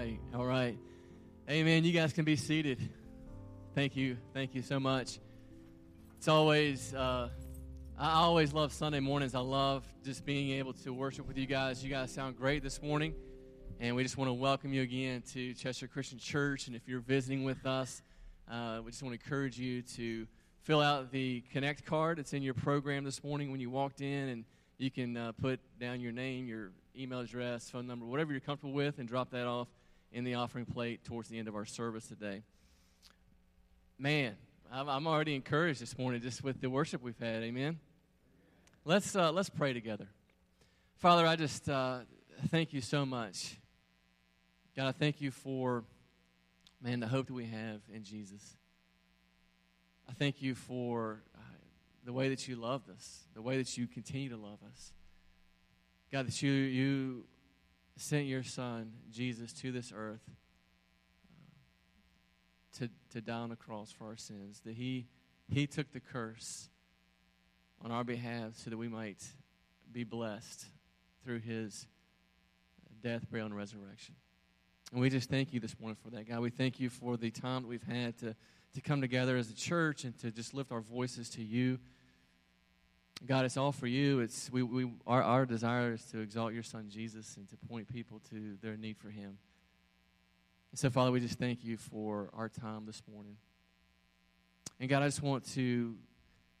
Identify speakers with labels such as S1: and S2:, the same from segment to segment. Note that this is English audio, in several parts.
S1: right, all right. Amen. You guys can be seated. Thank you. Thank you so much. It's always, uh, I always love Sunday mornings. I love just being able to worship with you guys. You guys sound great this morning. And we just want to welcome you again to Chester Christian Church. And if you're visiting with us, uh, we just want to encourage you to fill out the Connect card that's in your program this morning when you walked in. And you can uh, put down your name, your email address, phone number, whatever you're comfortable with, and drop that off in the offering plate towards the end of our service today. Man, I'm already encouraged this morning just with the worship we've had. Amen. Let's uh, let's pray together. Father, I just uh, thank you so much. God, I thank you for man the hope that we have in Jesus. I thank you for uh, the way that you loved us, the way that you continue to love us. God, that you, you sent your Son, Jesus, to this earth uh, to, to die on the cross for our sins, that he, he took the curse on our behalf so that we might be blessed through his death, burial, and resurrection. And we just thank you this morning for that, God. We thank you for the time that we've had to, to come together as a church and to just lift our voices to you. God, it's all for you. It's we, we our, our desire is to exalt your son Jesus and to point people to their need for him. And so, Father, we just thank you for our time this morning. And God, I just want to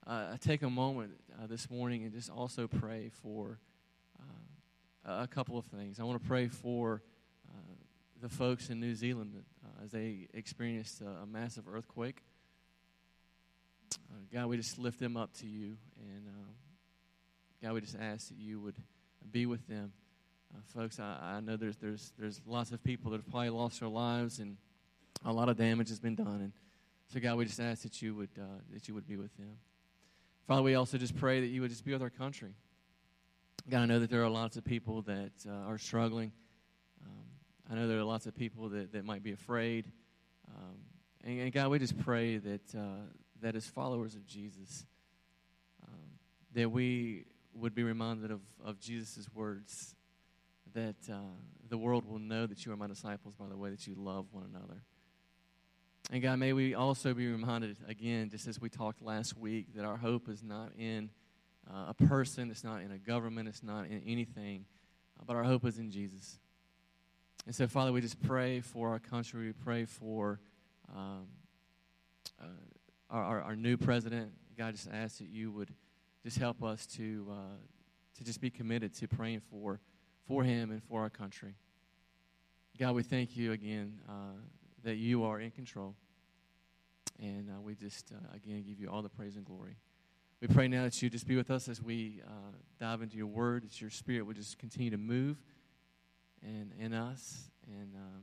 S1: uh, take a moment uh, this morning and just also pray for uh, a couple of things. I want to pray for uh, the folks in New Zealand uh, as they experienced a, a massive earthquake. Uh, God, we just lift them up to you. And God, we just ask that you would be with them. Uh, folks, I, I, know there's, there's, there's lots of people that have probably lost their lives and a lot of damage has been done. And so, God, we just ask that you would, uh, that you would be with them. Father, we also just pray that you would just be with our country. God, I know that there are lots of people that uh, are struggling. Um, I know there are lots of people that, that might be afraid. Um, and, and, God, we just pray that, uh, that as followers of Jesus, um, that we would be reminded of, of Jesus' words that uh, the world will know that you are my disciples by the way that you love one another. And God, may we also be reminded again, just as we talked last week, that our hope is not in uh, a person, it's not in a government, it's not in anything, uh, but our hope is in Jesus. And so, Father, we just pray for our country. We pray for um, uh, our, our, our, new president. God, just ask that you would just help us to, uh, to just be committed to praying for, for him and for our country. God, we thank you again uh, that you are in control. And uh, we just, uh, again, give you all the praise and glory. We pray now that you just be with us as we uh, dive into your word, that your spirit would just continue to move and in us. And um,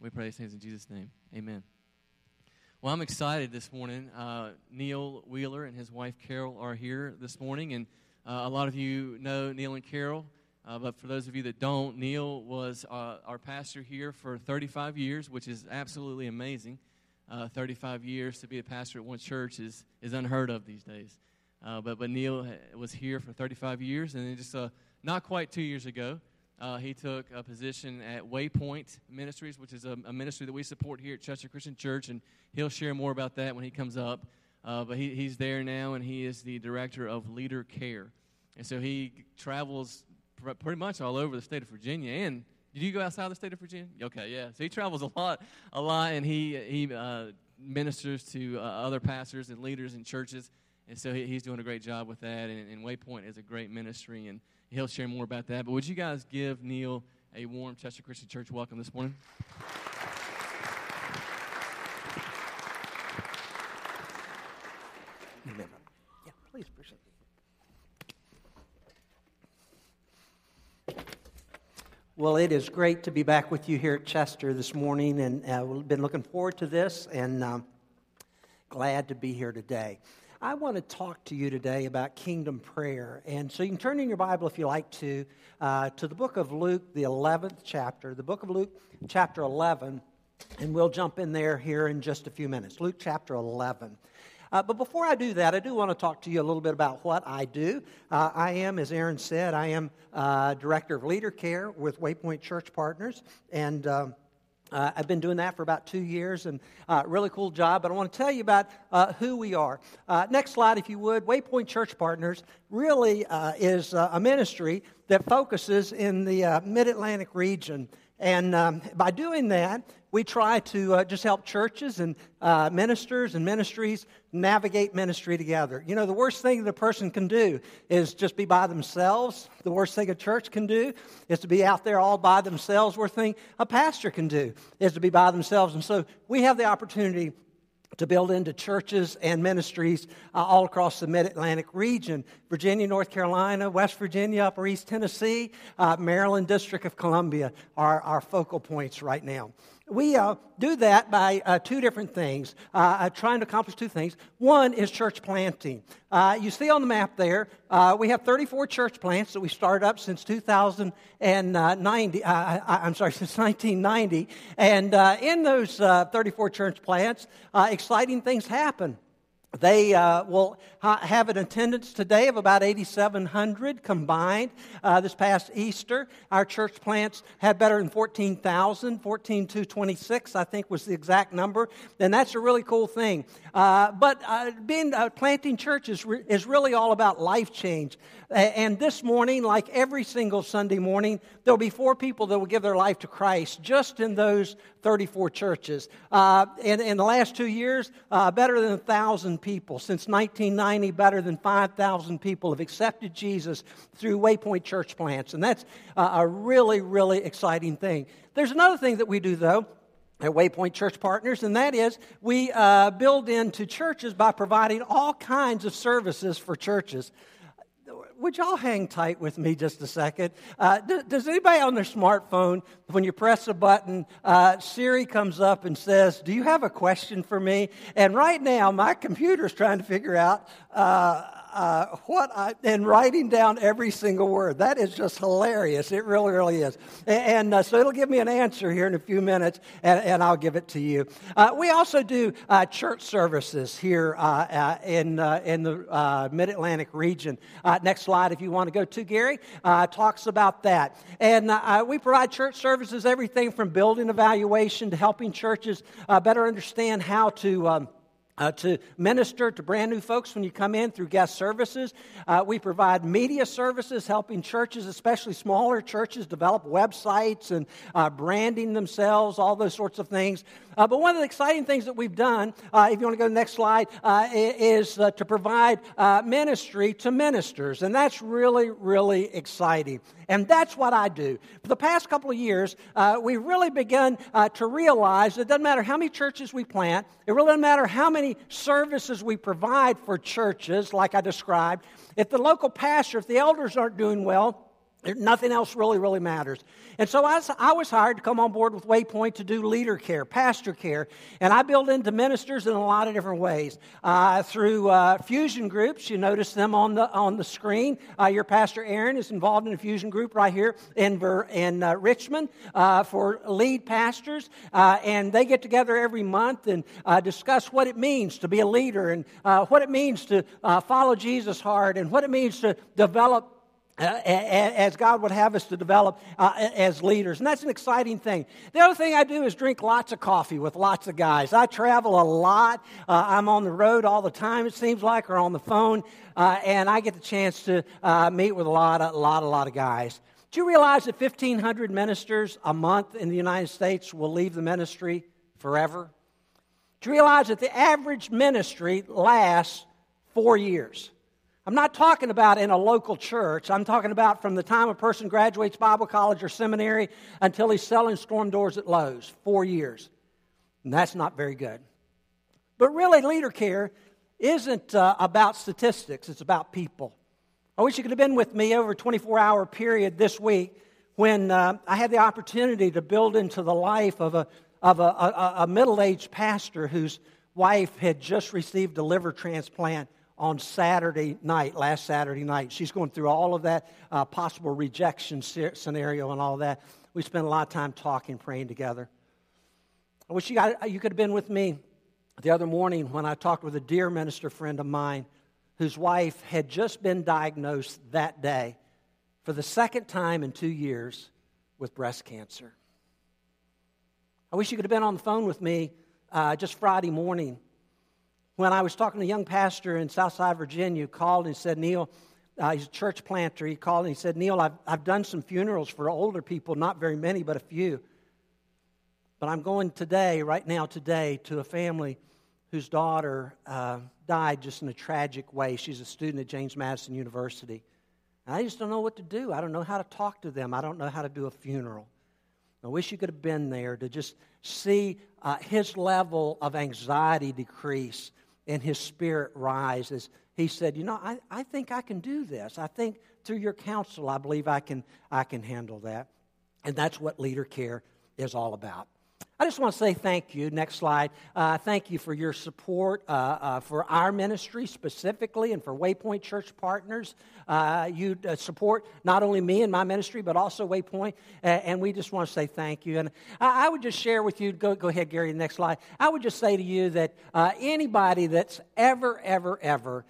S1: we pray these things in Jesus' name. Amen. Well, I'm excited this morning. Uh, Neil Wheeler and his wife Carol are here this morning, and uh, a lot of you know Neil and Carol. Uh, but for those of you that don't, Neil was uh, our pastor here for 35 years, which is absolutely amazing. Uh, 35 years to be a pastor at one church is, is unheard of these days. Uh, but, but Neil was here for 35 years, and then just not quite two years ago, uh, he took a position at Waypoint Ministries, which is a, a, ministry that we support here at Chester Christian Church, and he'll share more about that when he comes up. Uh, but he, he's there now, and he is the director of Leader Care. And so he travels pr- pretty much all over the state of Virginia. And did you go outside the state of Virginia? Okay, yeah. So he travels a lot, a lot, and he he uh, ministers to uh, other pastors and leaders in churches. And so he, he's doing a great job with that. And, and Waypoint is a great ministry, and he'll share more about that. But would you guys give Neil a warm Chester Christian Church welcome this morning?
S2: Yeah, please, appreciate it. Well, it is great to be back with you here at Chester this morning, and uh, we've been looking forward to this, and um, glad to be here today. I want to talk to you today about kingdom prayer. And so you can turn in your Bible if you like to, uh, to the book of Luke, the 11th chapter. The book of Luke, chapter 11. And we'll jump in there here in just a few minutes. Luke chapter 11. Uh, but before I do that, I do want to talk to you a little bit about what I do. Uh, I am, as Aaron said, I am uh, director of leader care with Waypoint Church Partners. And um, Uh, I've been doing that for about two years and uh, really cool job. But I want to tell you about uh, who we are. Uh, next slide, if you would. Waypoint Church Partners really uh, is uh, a ministry that focuses in the mid Atlantic region. And um, by doing that, we try to uh, just help churches and uh, ministers and ministries navigate ministry together. You know, the worst thing that a person can do is just be by themselves. The worst thing a church can do is to be out there all by themselves. Worst thing a pastor can do is to be by themselves. And so we have the opportunity to build into churches and ministries uh, all across the mid Atlantic region Virginia, North Carolina, West Virginia, Upper East Tennessee, uh, Maryland, District of Columbia are our focal points right now. We uh, do that by uh, two different things, uh, uh trying to accomplish two things. One is church planting. Uh, you see on the map there, we have 34 church plants that we started up since 2090. I'm sorry, since 1990. And in those 34 church plants, exciting things happen. They uh, will have an attendance today of about 8,700 combined. Uh, this past Easter, our church plants had better than 14,000. 14,226, I think, was the exact number. And that's a really cool thing. Uh, but uh, being uh, planting churches re- is really all about life change. And this morning, like every single Sunday morning, there'll be four people that will give their life to Christ just in those 34 churches. Uh, in, in the last two years, uh, better than 1,000 people. Since 1990, better than 5,000 people have accepted Jesus through Waypoint church plants. And that's a really, really exciting thing. There's another thing that we do, though at Waypoint Church Partners, and that is we uh, build into churches by providing all kinds of services for churches would y'all hang tight with me just a second? Uh, does, does, anybody on their smartphone, when you press a button, uh, Siri comes up and says, Do you have a question for me? And right now, my computer's trying to figure out uh, uh, what I, and writing down every single word. That is just hilarious. It really, really is. And, and uh, so it'll give me an answer here in a few minutes, and, and I'll give it to you. Uh, we also do uh, church services here uh, uh, in, in the Mid Atlantic region. next slide, if you want to go to Gary, talks about that. And we provide church services, everything from building evaluation to helping churches better understand how to. Um, uh, to minister to brand new folks when you come in through guest services. Uh, we provide media services, helping churches, especially smaller churches, develop websites and uh, branding themselves, all those sorts of things. Uh, but one of the exciting things that we've done, uh, if you want to go to the next slide, uh, is to provide ministry to ministers. And that's really, really exciting. And that's what I do. For the past couple of years, we've really begun to realize that it doesn't matter how many churches we plant, it really doesn't matter how many services we provide for churches, like I described. If the local pastor, if the elders aren't doing well, Nothing else really, really matters. And so I, I, was hired to come on board with Waypoint to do leader care, pastor care. And I build into ministers in a lot of different ways. Uh, through uh, fusion groups, you notice them on the, on the screen. Uh, your pastor Aaron is involved in a fusion group right here in, in uh, Richmond uh, for lead pastors. Uh, and they get together every month and discuss what it means to be a leader and what it means to follow Jesus hard and what it means to develop uh, as God would have us to develop uh, as leaders. And that's an exciting thing. The other thing I do is drink lots of coffee with lots of guys. I travel a lot. Uh, I'm on the road all the time, it seems like, or on the phone. Uh, and I get the chance to uh, meet with a lot, a lot, a lot of guys. Do you realize that 1,500 ministers a month in the United States will leave the ministry forever? Do you realize that the average ministry lasts four years? I'm not talking about in a local church. I'm talking about from the time a person graduates Bible college or seminary until he's selling storm doors at Lowe's, four years. And that's not very good. But really, leader care isn't uh, about statistics, it's about people. I wish you could have been with me over a 24 hour period this week when uh, I had the opportunity to build into the life of a, of a, a, a middle aged pastor whose wife had just received a liver transplant on Saturday night, last Saturday night. She's going through all of that uh, possible rejection scenario and all that. We spent a lot of time talking, praying together. I wish you, got, you could have been with me the other morning when I talked with a dear minister friend of mine whose wife had just been diagnosed that day for the second time in two years with breast cancer. I wish you could have been on the phone with me uh, just Friday morning when I was talking to a young pastor in Southside, Virginia, who called and said, Neil, uh, he's a church planter. He called and he said, Neil, I've, I've done some funerals for older people, not very many, but a few. But I'm going today, right now, today, to a family whose daughter uh, died just in a tragic way. She's a student at James Madison University. And I just don't know what to do. I don't know how to talk to them. I don't know how to do a funeral. I wish you could have been there to just see uh, his level of anxiety decrease and his spirit rise as he said, You know, I, I think I can do this. I think through your counsel, I believe I can, I can handle that. And that's what leader care is all about. I just want to say thank you. Next slide. Uh, thank you for your support uh, uh, for our ministry specifically and for Waypoint Church Partners. Uh, you uh, support not only me and my ministry, but also Waypoint. and we just want to say thank you. And I, I, would just share with you, go, go ahead, Gary, next slide. I would just say to you that uh, anybody that's ever, ever, ever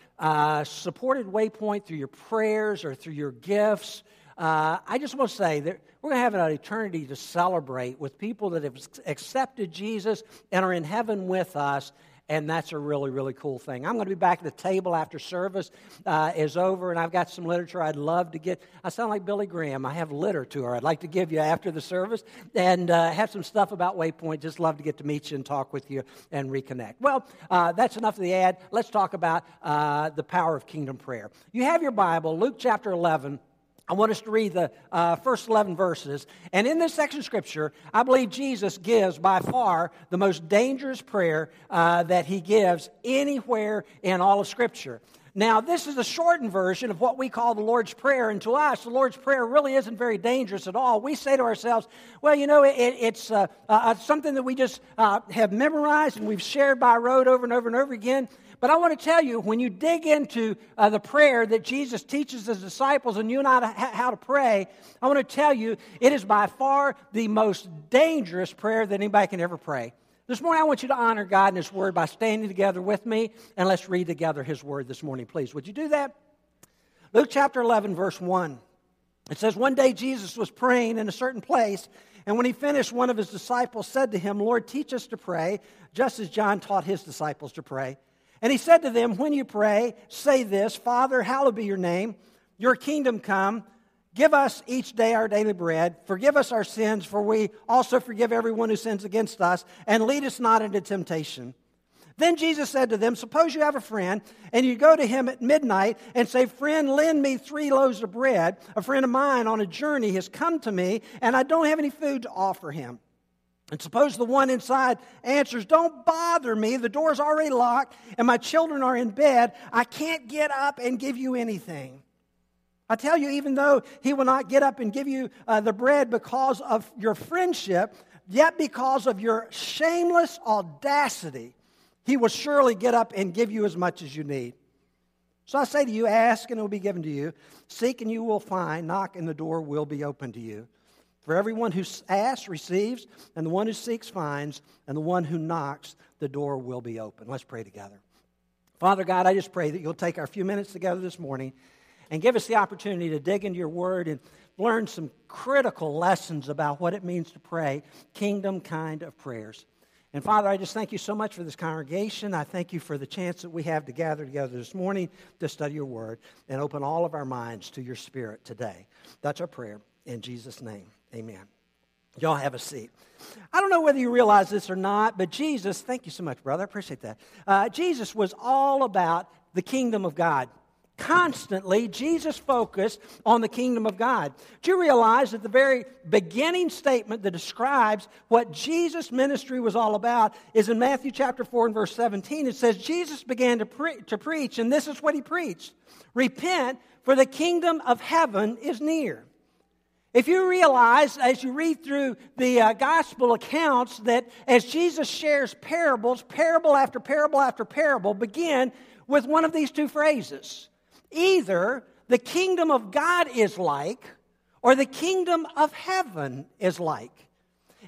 S2: supported Waypoint through your prayers or through your gifts, I just want to say that we're going to have an eternity to celebrate with people that have accepted Jesus and are in heaven with us. And that's a really, really cool thing. I'm going to be back at the table after service uh, is over, and I've got some literature I'd love to get. I sound like Billy Graham. I have literature I'd like to give you after the service, and uh, have some stuff about Waypoint. Just love to get to meet you and talk with you and reconnect. Well, uh, that's enough of the ad. Let's talk about uh, the power of kingdom prayer. You have your Bible, Luke chapter 11. I want us to read the uh, first 11 verses. And in this section of Scripture, I believe Jesus gives by far the most dangerous prayer uh, that he gives anywhere in all of Scripture. Now, this is a shortened version of what we call the Lord's Prayer, and to us, the Lord's Prayer really isn't very dangerous at all. We say to ourselves, well, you know, it, it's uh, uh something that we just uh, have memorized and we've shared by road over and over and over again. But I want to tell you, when you dig into uh, the prayer that Jesus teaches his disciples and you and I how to pray, I want to tell you it is by far the most dangerous prayer that anybody can ever pray. This morning, I want you to honor God and His Word by standing together with me, and let's read together His Word this morning, please. Would you do that? Luke chapter 11, verse 1. It says, One day Jesus was praying in a certain place, and when he finished, one of his disciples said to him, Lord, teach us to pray, just as John taught his disciples to pray. And he said to them, When you pray, say this Father, hallowed be your name, your kingdom come. Give us each day our daily bread. Forgive us our sins, for we also forgive everyone who sins against us. And lead us not into temptation. Then Jesus said to them, Suppose you have a friend, and you go to him at midnight and say, Friend, lend me three loaves of bread. A friend of mine on a journey has come to me, and I don't have any food to offer him. And suppose the one inside answers, Don't bother me. The door's already locked and my children are in bed. I can't get up and give you anything. I tell you, even though he will not get up and give you uh, the bread because of your friendship, yet because of your shameless audacity, he will surely get up and give you as much as you need. So I say to you, ask and it will be given to you. Seek and you will find. Knock and the door will be open to you. For everyone who asks receives, and the one who seeks finds, and the one who knocks, the door will be open. Let's pray together. Father God, I just pray that you'll take our few minutes together this morning and give us the opportunity to dig into your word and learn some critical lessons about what it means to pray kingdom kind of prayers. And Father, I just thank you so much for this congregation. I thank you for the chance that we have to gather together this morning to study your word and open all of our minds to your spirit today. That's our prayer in Jesus' name. Amen. Y'all have a seat. I don't know whether you realize this or not, but Jesus, thank you so much, brother. I appreciate that. Uh, Jesus was all about the kingdom of God. Constantly, Jesus focused on the kingdom of God. Do you realize that the very beginning statement that describes what Jesus' ministry was all about is in Matthew chapter 4 and verse 17? It says, Jesus began to, pre- to preach, and this is what he preached Repent, for the kingdom of heaven is near. If you realize as you read through the uh, gospel accounts that as Jesus shares parables, parable after parable after parable begin with one of these two phrases either the kingdom of God is like, or the kingdom of heaven is like.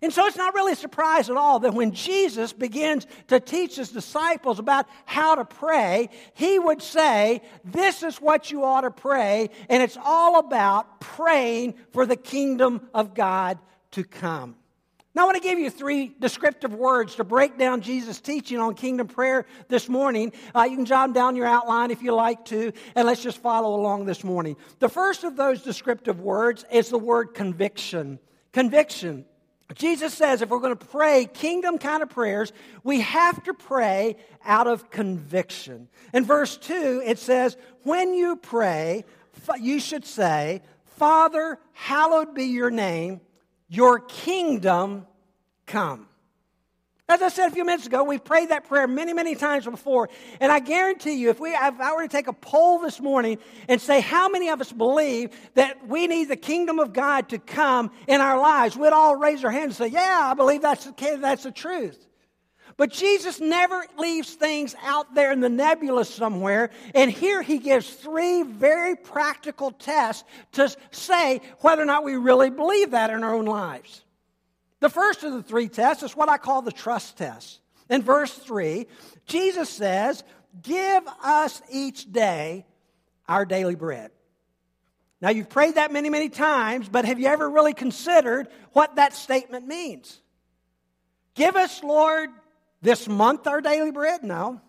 S2: And so it's not really a surprise at all that when Jesus begins to teach his disciples about how to pray, he would say, This is what you ought to pray, and it's all about praying for the kingdom of God to come. Now, I want to give you three descriptive words to break down Jesus' teaching on kingdom prayer this morning. Uh, you can jot down your outline if you like to, and let's just follow along this morning. The first of those descriptive words is the word conviction. Conviction. Jesus says if we're going to pray kingdom kind of prayers, we have to pray out of conviction. In verse 2, it says, When you pray, you should say, Father, hallowed be your name your kingdom come. As I said a few minutes ago, we've prayed that prayer many, many times before. And I guarantee you, if, we, if I were to take a poll this morning and say how many of us believe that we need the kingdom of God to come in our lives, we'd all raise our hands and say, Yeah, I believe that's, that's the truth. But Jesus never leaves things out there in the nebula somewhere. And here he gives three very practical tests to say whether or not we really believe that in our own lives. The first of the three tests is what I call the trust test. In verse 3, Jesus says, Give us each day our daily bread. Now, you've prayed that many, many times, but have you ever really considered what that statement means? Give us, Lord, this month our daily bread? No.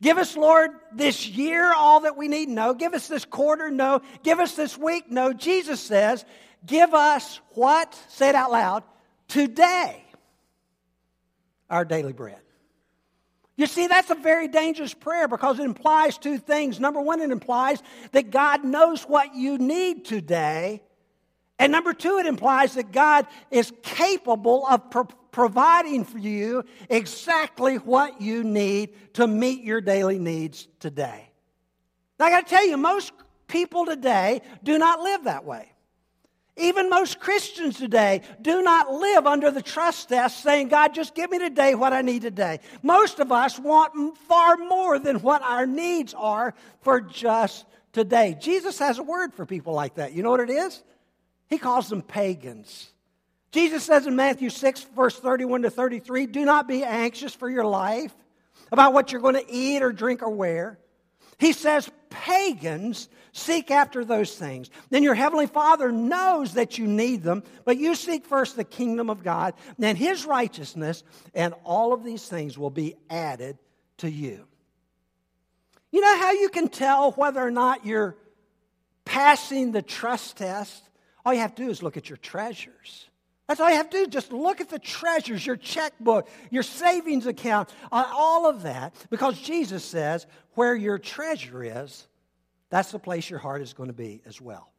S2: Give us, Lord, this year all that we need? No. Give us this quarter? No. Give us this week? No. Jesus says, Give us what? Say it out loud. Today, our daily bread. You see, that's a very dangerous prayer because it implies two things. Number one, it implies that God knows what you need today. And number two, it implies that God is capable of pro- providing for you exactly what you need to meet your daily needs today. Now, I got to tell you, most people today do not live that way. Even most Christians today do not live under the trust test saying, God, just give me today what I need today. Most of us want far more than what our needs are for just today. Jesus has a word for people like that. You know what it is? He calls them pagans. Jesus says in Matthew 6, verse 31 to 33, do not be anxious for your life about what you're going to eat or drink or wear. He says, pagans seek after those things. Then your heavenly Father knows that you need them, but you seek first the kingdom of God and his righteousness, and all of these things will be added to you. You know how you can tell whether or not you're passing the trust test? All you have to do is look at your treasures. That's all you have to do. Just look at the treasures, your checkbook, your savings account, uh, all of that. Because Jesus says, where your treasure is, that's the place your heart is going to be as well.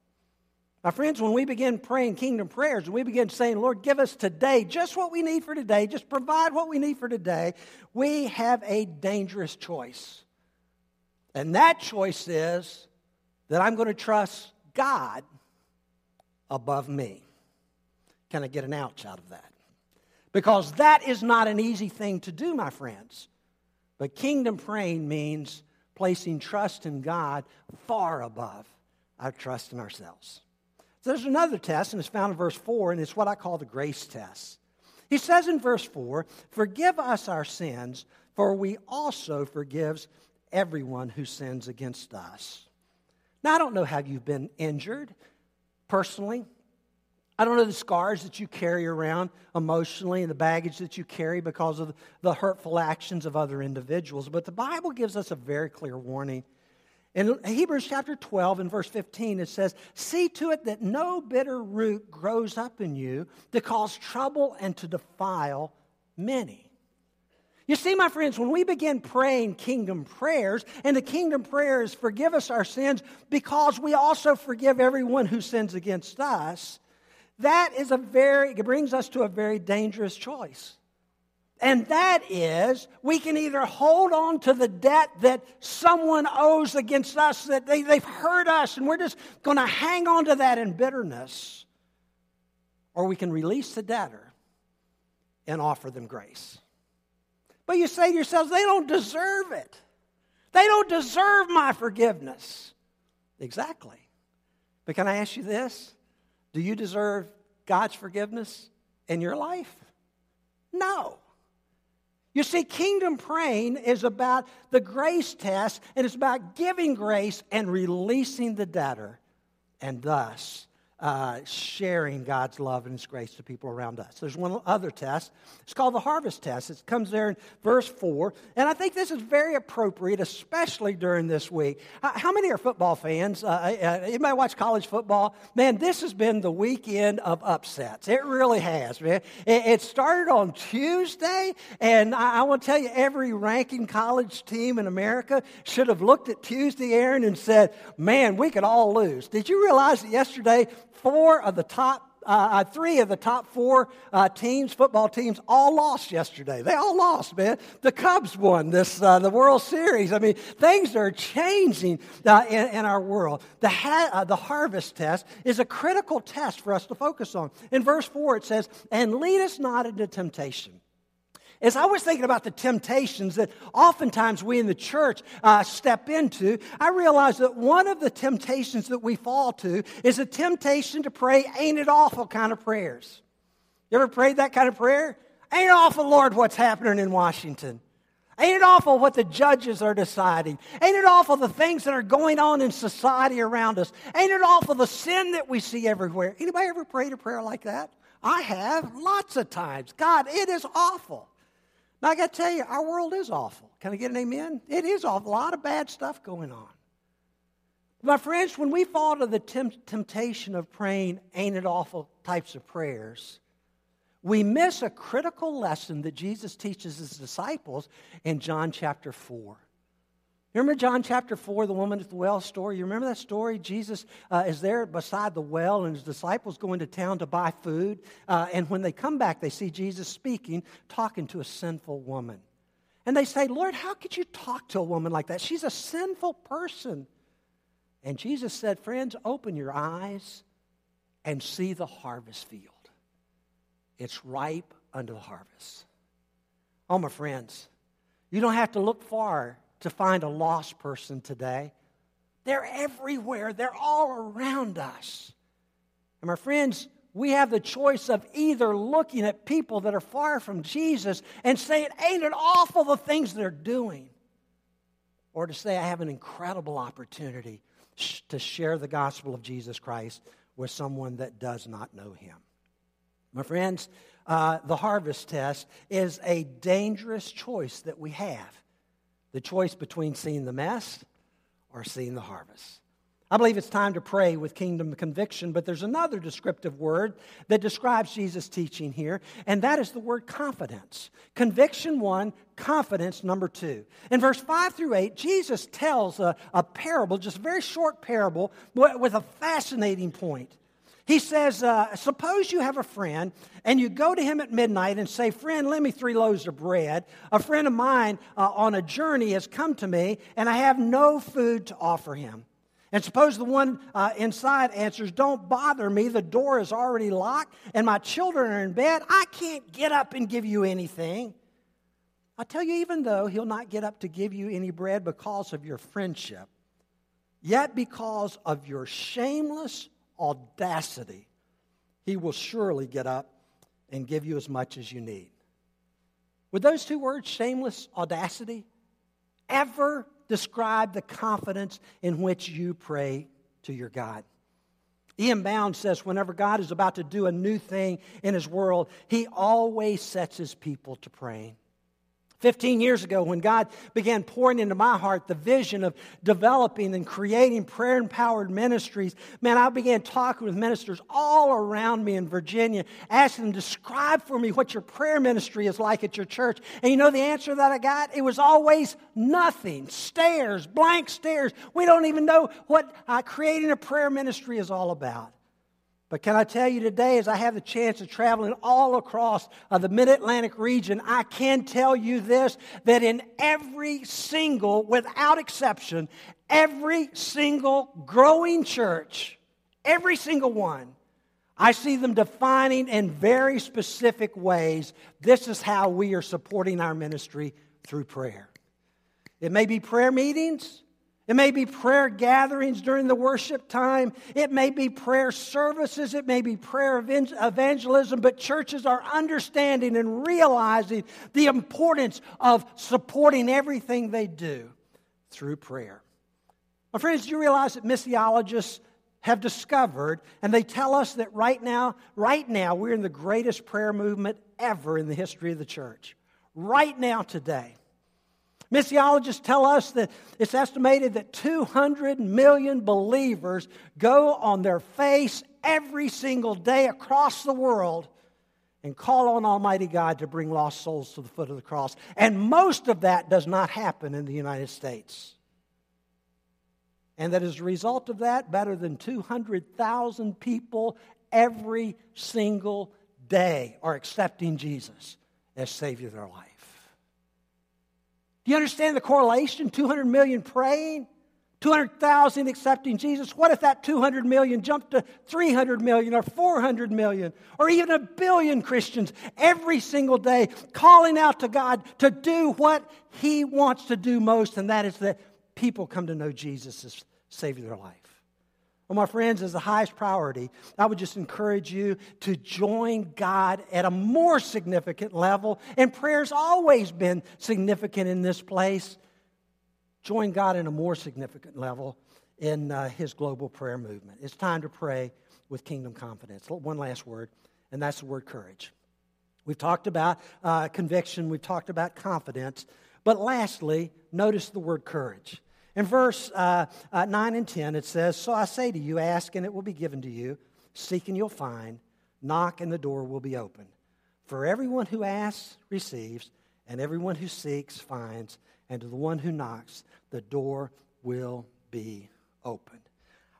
S2: My friends, when we begin praying kingdom prayers and we begin saying, Lord, give us today just what we need for today, just provide what we need for today, we have a dangerous choice. And that choice is that I'm going to trust God above me. Can I get an ouch out of that? Because that is not an easy thing to do, my friends. But kingdom praying means placing trust in God far above our trust in ourselves. So there's another test, and it's found in verse 4, and it's what I call the grace test. He says in verse 4 Forgive us our sins, for we also forgives everyone who sins against us. Now, I don't know how you've been injured personally. I don't know the scars that you carry around emotionally and the baggage that you carry because of the hurtful actions of other individuals, but the Bible gives us a very clear warning. In Hebrews chapter 12 and verse 15, it says, See to it that no bitter root grows up in you to cause trouble and to defile many. You see, my friends, when we begin praying kingdom prayers, and the kingdom prayer is forgive us our sins because we also forgive everyone who sins against us, that is a very, it brings us to a very dangerous choice. And that is, we can either hold on to the debt that someone owes against us, that they, they've hurt us, and we're just going to hang on to that in bitterness, or we can release the debtor and offer them grace. But you say to yourselves, they don't deserve it. They don't deserve my forgiveness. Exactly. But can I ask you this? Do you deserve God's forgiveness in your life? No. You see, kingdom praying is about the grace test, and it's about giving grace and releasing the debtor, and thus uh, sharing God's love and His grace to people around us. There's one other test. It's called the harvest test. It comes there in verse 4. And I think this is very appropriate, especially during this week. Uh, how many are football fans? Uh, uh, anybody watch college football? Man, this has been the weekend of upsets. It really has, man. It, started on Tuesday, and I, I want to tell you, every ranking college team in America should have looked at Tuesday, Aaron, and said, man, we could all lose. Did you realize that yesterday four of the top uh, uh, three of the top four uh, teams, football teams, all lost yesterday. They all lost, man. The Cubs won this, uh, the World Series. I mean, things are changing uh, in, in, our world. The, ha- uh, the harvest test is a critical test for us to focus on. In verse 4, it says, And lead us not into temptation as I was thinking about the temptations that oftentimes we in the church uh, step into, I realized that one of the temptations that we fall to is a temptation to pray, ain't it awful kind of prayers. You ever prayed that kind of prayer? Ain't it awful, Lord, what's happening in Washington? Ain't it awful what the judges are deciding? Ain't it awful the things that are going on in society around us? Ain't it awful the sin that we see everywhere? Anybody ever prayed a prayer like that? I have lots of times. God, it is awful. Now, I got to tell you, our world is awful. Can I get an amen? It is awful. A lot of bad stuff going on. My friends, when we fall to the temp- temptation of praying ain't it awful types of prayers, we miss a critical lesson that Jesus teaches his disciples in John chapter 4. Remember John chapter 4, the woman at the well story? You remember that story? Jesus uh, is there beside the well, and his disciples go into town to buy food. Uh, and when they come back, they see Jesus speaking, talking to a sinful woman. And they say, Lord, how could you talk to a woman like that? She's a sinful person. And Jesus said, Friends, open your eyes and see the harvest field. It's ripe unto the harvest. Oh, my friends, you don't have to look far to find a lost person today. They're everywhere, they're all around us. And my friends, we have the choice of either looking at people that are far from Jesus and saying, Ain't it awful the things they're doing? Or to say, I have an incredible opportunity to share the gospel of Jesus Christ with someone that does not know him. My friends, uh, the harvest test is a dangerous choice that we have the choice between seeing the mess or seeing the harvest. I believe it's time to pray with kingdom conviction, but there's another descriptive word that describes Jesus' teaching here, and that is the word confidence. Conviction one, confidence number two. In verse five through eight, Jesus tells a, a parable, just a very short parable, with a fascinating point. He says, uh, Suppose you have a friend and you go to him at midnight and say, Friend, lend me three loaves of bread. A friend of mine uh, on a journey has come to me and I have no food to offer him. And suppose the one uh, inside answers, Don't bother me, the door is already locked and my children are in bed. I can't get up and give you anything. I tell you, even though he'll not get up to give you any bread because of your friendship, yet because of your shameless audacity, he will surely get up and give you as much as you need. Would those two words, shameless audacity, ever describe the confidence in which you pray to your God? E.M. Bounds says, whenever God is about to do a new thing in his world, he always sets his people to praying. 15 years ago, when God began pouring into my heart the vision of developing and creating prayer empowered ministries, man, I began talking with ministers all around me in Virginia, asking them, describe for me what your prayer ministry is like at your church. And you know the answer that I got? It was always nothing. Stares, blank stares. We don't even know what uh, creating a prayer ministry is all about. But can I tell you today, as I have the chance of traveling all across uh, the mid Atlantic region, I can tell you this that in every single, without exception, every single growing church, every single one, I see them defining in very specific ways this is how we are supporting our ministry through prayer. It may be prayer meetings. It may be prayer gatherings during the worship time. It may be prayer services. It may be prayer evangelism. But churches are understanding and realizing the importance of supporting everything they do through prayer. My friends, do you realize that missiologists have discovered, and they tell us that right now, right now, we're in the greatest prayer movement ever in the history of the church. Right now, today. Missiologists tell us that it's estimated that 200 million believers go on their face every single day across the world and call on Almighty God to bring lost souls to the foot of the cross. And most of that does not happen in the United States. And that as a result of that, better than 200,000 people every single day are accepting Jesus as Savior of their life. Do you understand the correlation? 200 million praying, 200,000 accepting Jesus. What if that 200 million jumped to 300 million or 400 million or even a billion Christians every single day calling out to God to do what He wants to do most, and that is that people come to know Jesus as Savior of their life. Well, my friends, as the highest priority, I would just encourage you to join God at a more significant level. And prayer's always been significant in this place. Join God in a more significant level in uh, His global prayer movement. It's time to pray with kingdom confidence. One last word, and that's the word courage. We've talked about uh, conviction, we've talked about confidence, but lastly, notice the word courage. In verse uh, uh, 9 and 10, it says, So I say to you, ask and it will be given to you, seek and you'll find, knock and the door will be open. For everyone who asks receives, and everyone who seeks finds, and to the one who knocks, the door will be opened.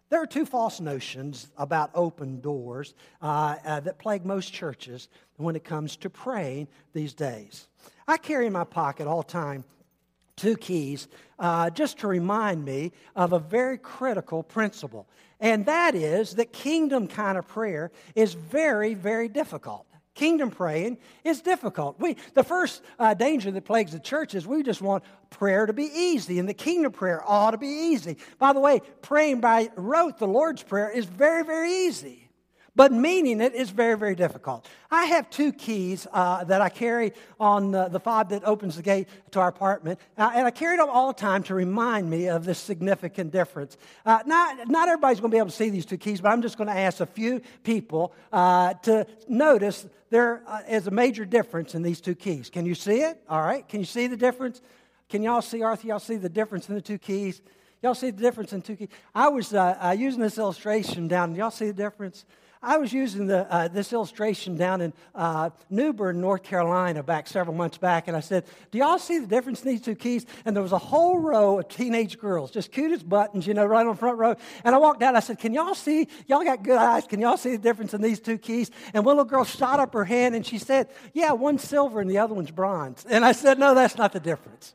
S2: There are two false notions about open doors uh, uh, that plague most churches when it comes to praying these days. I carry in my pocket all time two keys uh, just to remind me of a very critical principle. And that is that kingdom kind of prayer is very, very difficult. Kingdom praying is difficult. We, the first uh, danger that plagues the church is we just want prayer to be easy, and the kingdom prayer ought to be easy. By the way, praying by rote, the Lord's Prayer, is very, very easy but meaning it is very, very difficult. I have two keys uh, that I carry on the, the, fob that opens the gate to our apartment, uh, and I carry them all the time to remind me of this significant difference. Uh, not, not everybody's going to be able to see these two keys, but I'm just going to ask a few people uh, to notice there uh, a major difference in these two keys. Can you see it? All right. Can you see the difference? Can y'all see, Arthur? Y'all see the difference in the two keys? Y'all see the difference in two keys? I was uh, using this illustration down. Y'all see the difference? I was using the, uh, this illustration down in uh, New Bern, North Carolina, back several months back, and I said, Do y'all see the difference in these two keys? And there was a whole row of teenage girls, just cute as buttons, you know, right on the front row. And I walked out, I said, Can y'all see? Y'all got good eyes. Can y'all see the difference in these two keys? And one little girl shot up her hand and she said, Yeah, one's silver and the other one's bronze. And I said, No, that's not the difference.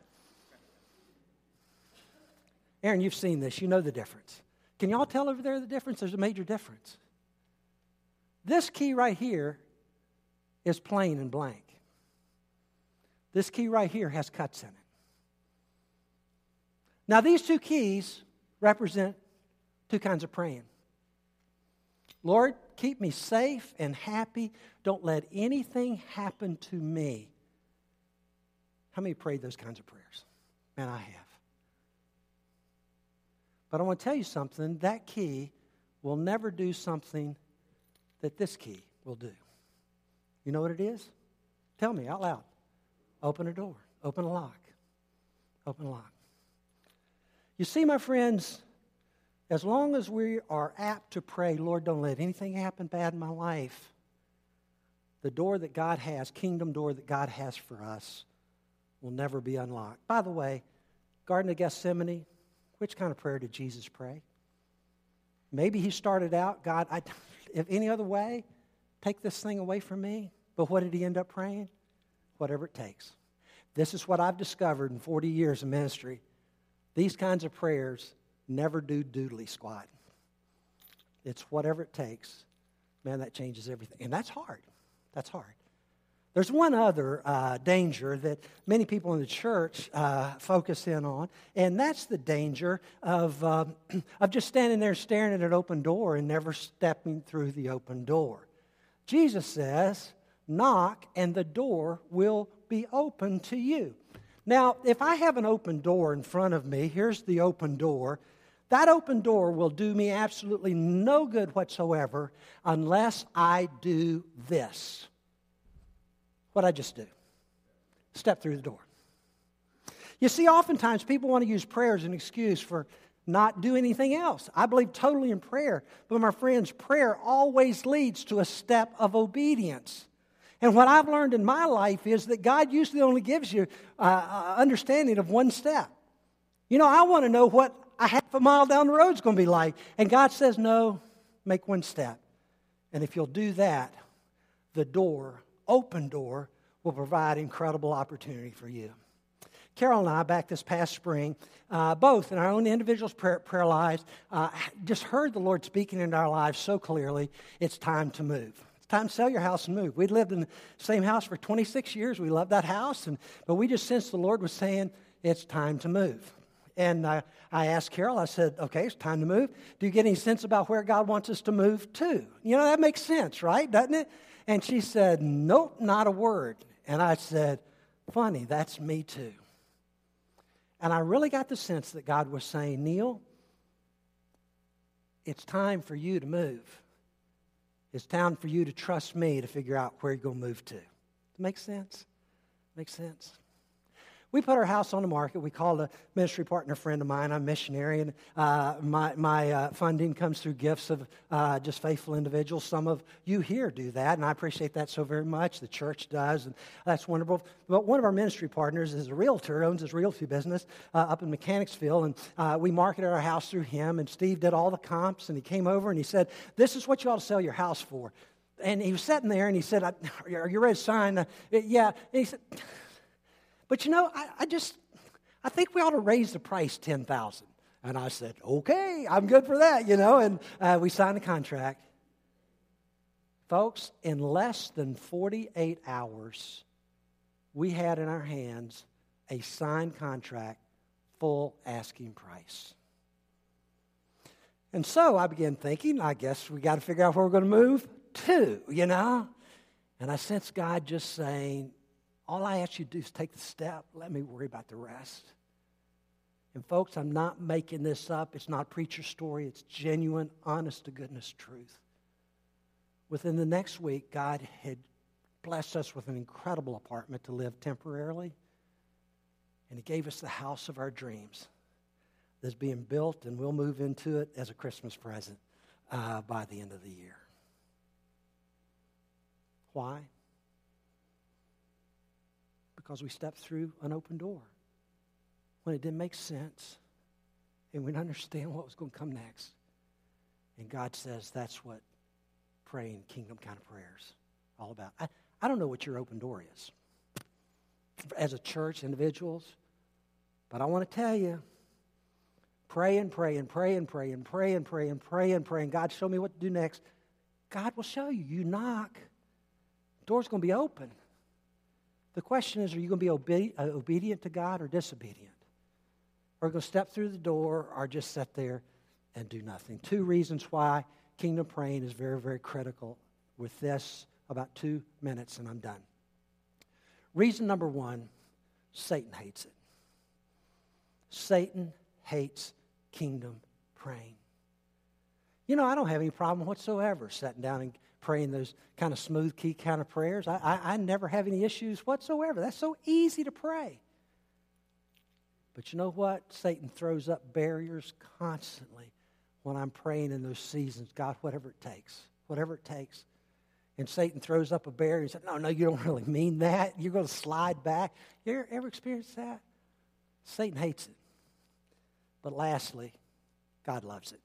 S2: Aaron, you've seen this. You know the difference. Can y'all tell over there the difference? There's a major difference. This key right here is plain and blank. This key right here has cuts in it. Now, these two keys represent two kinds of praying. Lord, keep me safe and happy. Don't let anything happen to me. How many prayed those kinds of prayers? Man, I have. But I want to tell you something that key will never do something that this key will do. You know what it is? Tell me out loud. Open a door, open a lock, open a lock. You see, my friends, as long as we are apt to pray, Lord, don't let anything happen bad in my life, the door that God has, kingdom door that God has for us, will never be unlocked. By the way, Garden of Gethsemane, which kind of prayer did Jesus pray? Maybe he started out, God, I, if any other way, take this thing away from me. But what did he end up praying? Whatever it takes. This is what I've discovered in 40 years of ministry. These kinds of prayers never do doodly squat. It's whatever it takes. Man, that changes everything. And that's hard. That's hard. There's one other uh, danger that many people in the church uh, focus in on, and that's the danger of, uh, of just standing there staring at an open door and never stepping through the open door. Jesus says, Knock, and the door will be open to you. Now, if I have an open door in front of me, here's the open door. That open door will do me absolutely no good whatsoever unless I do this. What I just do step through the door. You see, oftentimes people want to use prayer as an excuse for not do anything else. I believe totally in prayer, but my friends, prayer always leads to a step of obedience. And what I've learned in my life is that God usually only gives you uh, uh understanding of one step. You know, I want to know what a half a mile down the road is going to be like. And God says, no, make one step. And if you'll do that, the door, open door, will provide incredible opportunity for you. Carol and I, back this past spring, uh, both in our own individual prayer, prayer lives, uh, just heard the Lord speaking into our lives so clearly it's time to move. It's time to sell your house and move. We'd lived in the same house for 26 years. We loved that house, and, but we just sensed the Lord was saying it's time to move. And I asked Carol, I said, okay, it's time to move. Do you get any sense about where God wants us to move to? You know, that makes sense, right? Doesn't it? And she said, nope, not a word. And I said, funny, that's me too. And I really got the sense that God was saying, Neil, it's time for you to move. It's time for you to trust me to figure out where you're going to move to. Make sense? Make sense? We put our house on the market. We called a ministry partner friend of mine. I'm a missionary, and uh, my, my uh, funding comes through gifts of uh, just faithful individuals. Some of you here do that, and I appreciate that so very much. The church does, and that's wonderful. But one of our ministry partners is a realtor, owns his realty business uh, up in Mechanicsville, and uh, we marketed our house through him. And Steve did all the comps, and he came over and he said, "This is what you ought to sell your house for." And he was sitting there, and he said, "Are you ready to sign?" Uh, yeah. And he said. But you know, I, I just, I think we ought to raise the price 10000 And I said, okay, I'm good for that, you know, and uh, we signed a contract. Folks, in less than 48 hours, we had in our hands a signed contract, full asking price. And so I began thinking, I guess we got to figure out where we're going to move to, you know? And I sensed God just saying, all I ask you to do is take the step. Let me worry about the rest. And folks, I'm not making this up. It's not preacher story. It's genuine, honest to goodness truth. Within the next week, God had blessed us with an incredible apartment to live temporarily. And He gave us the house of our dreams that's being built, and we'll move into it as a Christmas present uh, by the end of the year. Why? Because we stepped through an open door when it didn't make sense and we didn't understand what was going to come next. And God says that's what praying kingdom kind of prayers all about. I, I don't know what your open door is as a church, individuals, but I want to tell you pray and pray and pray and pray and pray and pray and pray and pray and God show me what to do next. God will show you. You knock, door's going to be open. The question is are you going to be obe- uh, obedient to God or disobedient? Or to step through the door or just sit there and do nothing? Two reasons why kingdom praying is very, very critical. With this, about two minutes and I'm done. Reason number one Satan hates it. Satan hates kingdom praying. You know, I don't have any problem whatsoever sitting down and praying those kind of smooth key kind of prayers. I, I, I never have any issues whatsoever. That's so easy to pray. But you know what? Satan throws up barriers constantly when I'm praying in those seasons. God, whatever it takes, whatever it takes. And Satan throws up a barrier and says, No, no, you don't really mean that. You're going to slide back. You ever, ever experienced that? Satan hates it. But lastly, God loves it.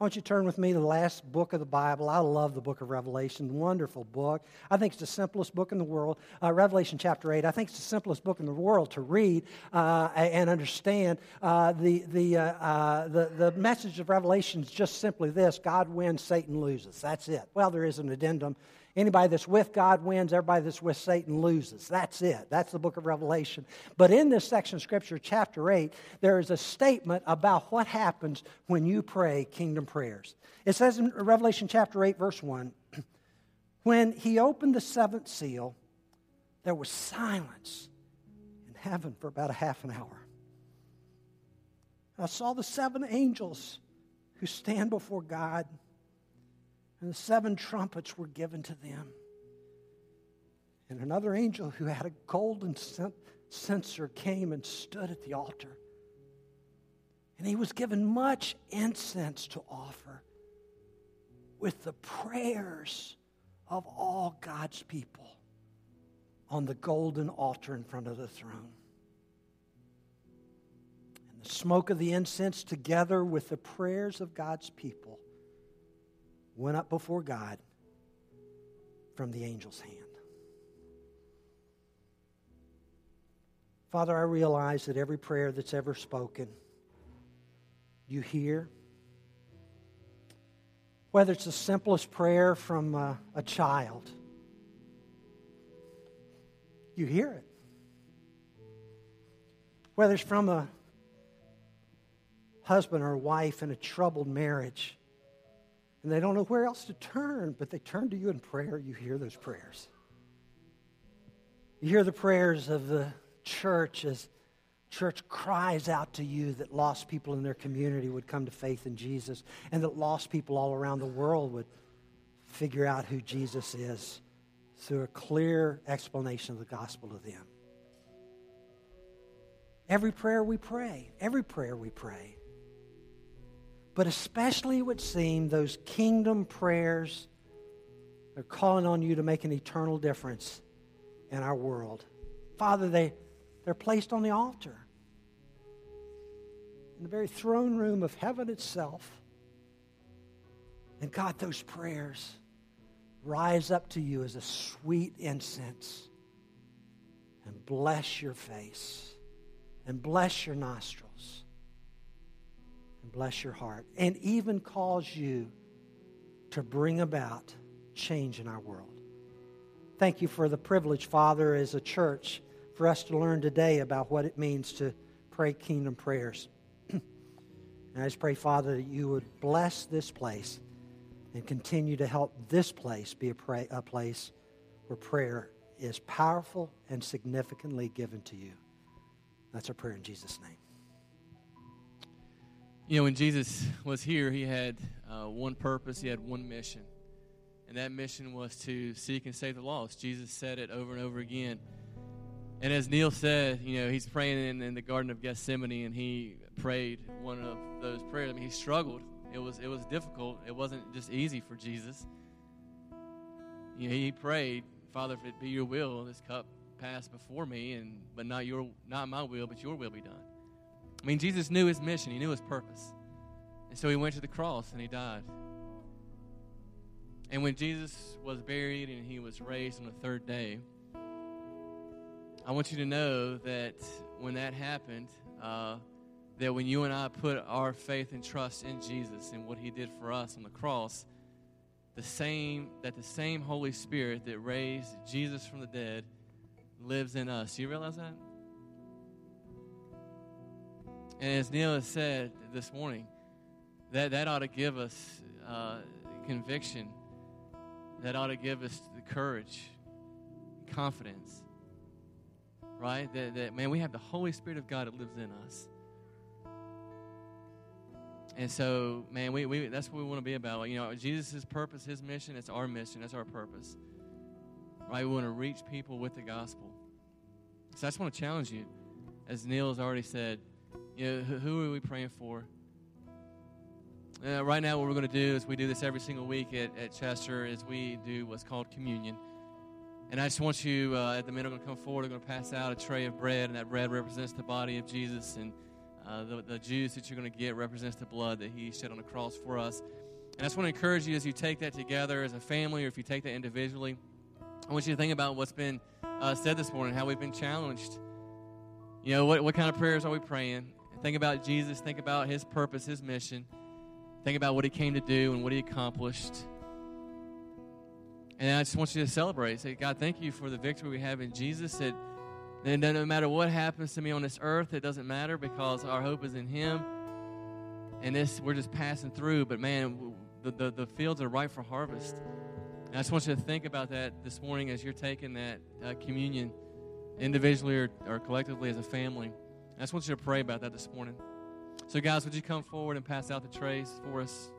S2: I want you to turn with me to the last book of the Bible. I love the book of Revelation. Wonderful book. I think it's the simplest book in the world. Uh, Revelation chapter 8. I think it's the simplest book in the world to read uh, and understand. Uh, the, the, uh, uh, the, the message of Revelation is just simply this God wins, Satan loses. That's it. Well, there is an addendum Anybody that's with God wins, everybody that's with Satan loses. That's it. That's the book of Revelation. But in this section of Scripture, chapter 8, there is a statement about what happens when you pray kingdom prayers. It says in Revelation chapter 8, verse 1 When he opened the seventh seal, there was silence in heaven for about a half an hour. I saw the seven angels who stand before God, and the seven trumpets were given to them. And another angel who had a golden censer came and stood at the altar. And he was given much incense to offer with the prayers of all God's people on the golden altar in front of the throne. And the smoke of the incense, together with the prayers of God's people, went up before God from the angel's hand. Father, I realize that every prayer that's ever spoken, you hear. Whether it's the simplest prayer from a, a child, you hear it. Whether it's from a husband or wife in a troubled marriage, and they don't know where else to turn, but they turn to you in prayer, you hear those prayers. You hear the prayers of the church as church cries out to you that lost people in their community would come to faith in Jesus and that lost people all around the world would figure out who Jesus is through a clear explanation of the gospel to them. Every prayer we pray, every prayer we pray, but especially it would seem those kingdom prayers are calling on you to make an eternal difference in our world. Father, they they're placed on the altar in the very throne room of heaven itself. And God, those prayers rise up to you as a sweet incense and bless your face and bless your nostrils bless your heart and even cause you to bring about change in our world. Thank you for the privilege, Father, as a church for us to learn today about what it means to pray kingdom prayers. and I just pray, Father, that you would bless this place and continue to help this place be a, pray, a place where prayer is powerful and significantly given to you. That's our prayer in Jesus' name.
S1: You know, when Jesus was here, he had uh, one purpose, he had one mission. And that mission was to seek and save the lost. Jesus said it over and over again. And as Neil said, you know, he's praying in, in, the Garden of Gethsemane, and he prayed one of those prayers. I mean, he struggled. It was it was difficult. It wasn't just easy for Jesus. You know, he prayed, Father, if it be Your will, this cup pass before me, and but not your not my will, but Your will be done. I mean, Jesus knew his mission. He knew his purpose, and so he went to the cross and he died. And when Jesus was buried and he was raised on the third day I want you to know that when that happened, uh, that when you and I put our faith and trust in Jesus and what He did for us on the cross, the same that the same Holy Spirit that raised Jesus from the dead lives in us. Do you realize that? And as Neil has said this morning, that, that ought to give us uh, conviction. That ought to give us the courage, confidence right? That, that, man, we have the Holy Spirit of God that lives in us. And so, man, we, we that's what we want to be about. You know, Jesus' purpose, his mission, it's our mission, that's our purpose. Right? We want to reach people with the gospel. So I just want to challenge you, as Neil has already said, you know, who, are we praying for? Uh, right now, what we're going to do is we do this every single week at, at Chester, is we do what's called communion. And I just want you, uh, at the minute, going to come forward. They're going to pass out a tray of bread, and that bread represents the body of Jesus, and uh, the, the juice that you're going to get represents the blood that He shed on the cross for us. And I just want to encourage you as you take that together as a family, or if you take that individually, I want you to think about what's been uh, said this morning, how we've been challenged. You know, what, what kind of prayers are we praying? Think about Jesus. Think about His purpose, His mission. Think about what He came to do and what He accomplished. And I just want you to celebrate. Say, God, thank you for the victory we have in Jesus. That, that no matter what happens to me on this earth, it doesn't matter because our hope is in Him. And this, we're just passing through. But man, the, the, the fields are ripe for harvest. And I just want you to think about that this morning as you're taking that uh, communion individually or, or collectively as a family. I just want you to pray about that this morning. So, guys, would you come forward and pass out the trays for us?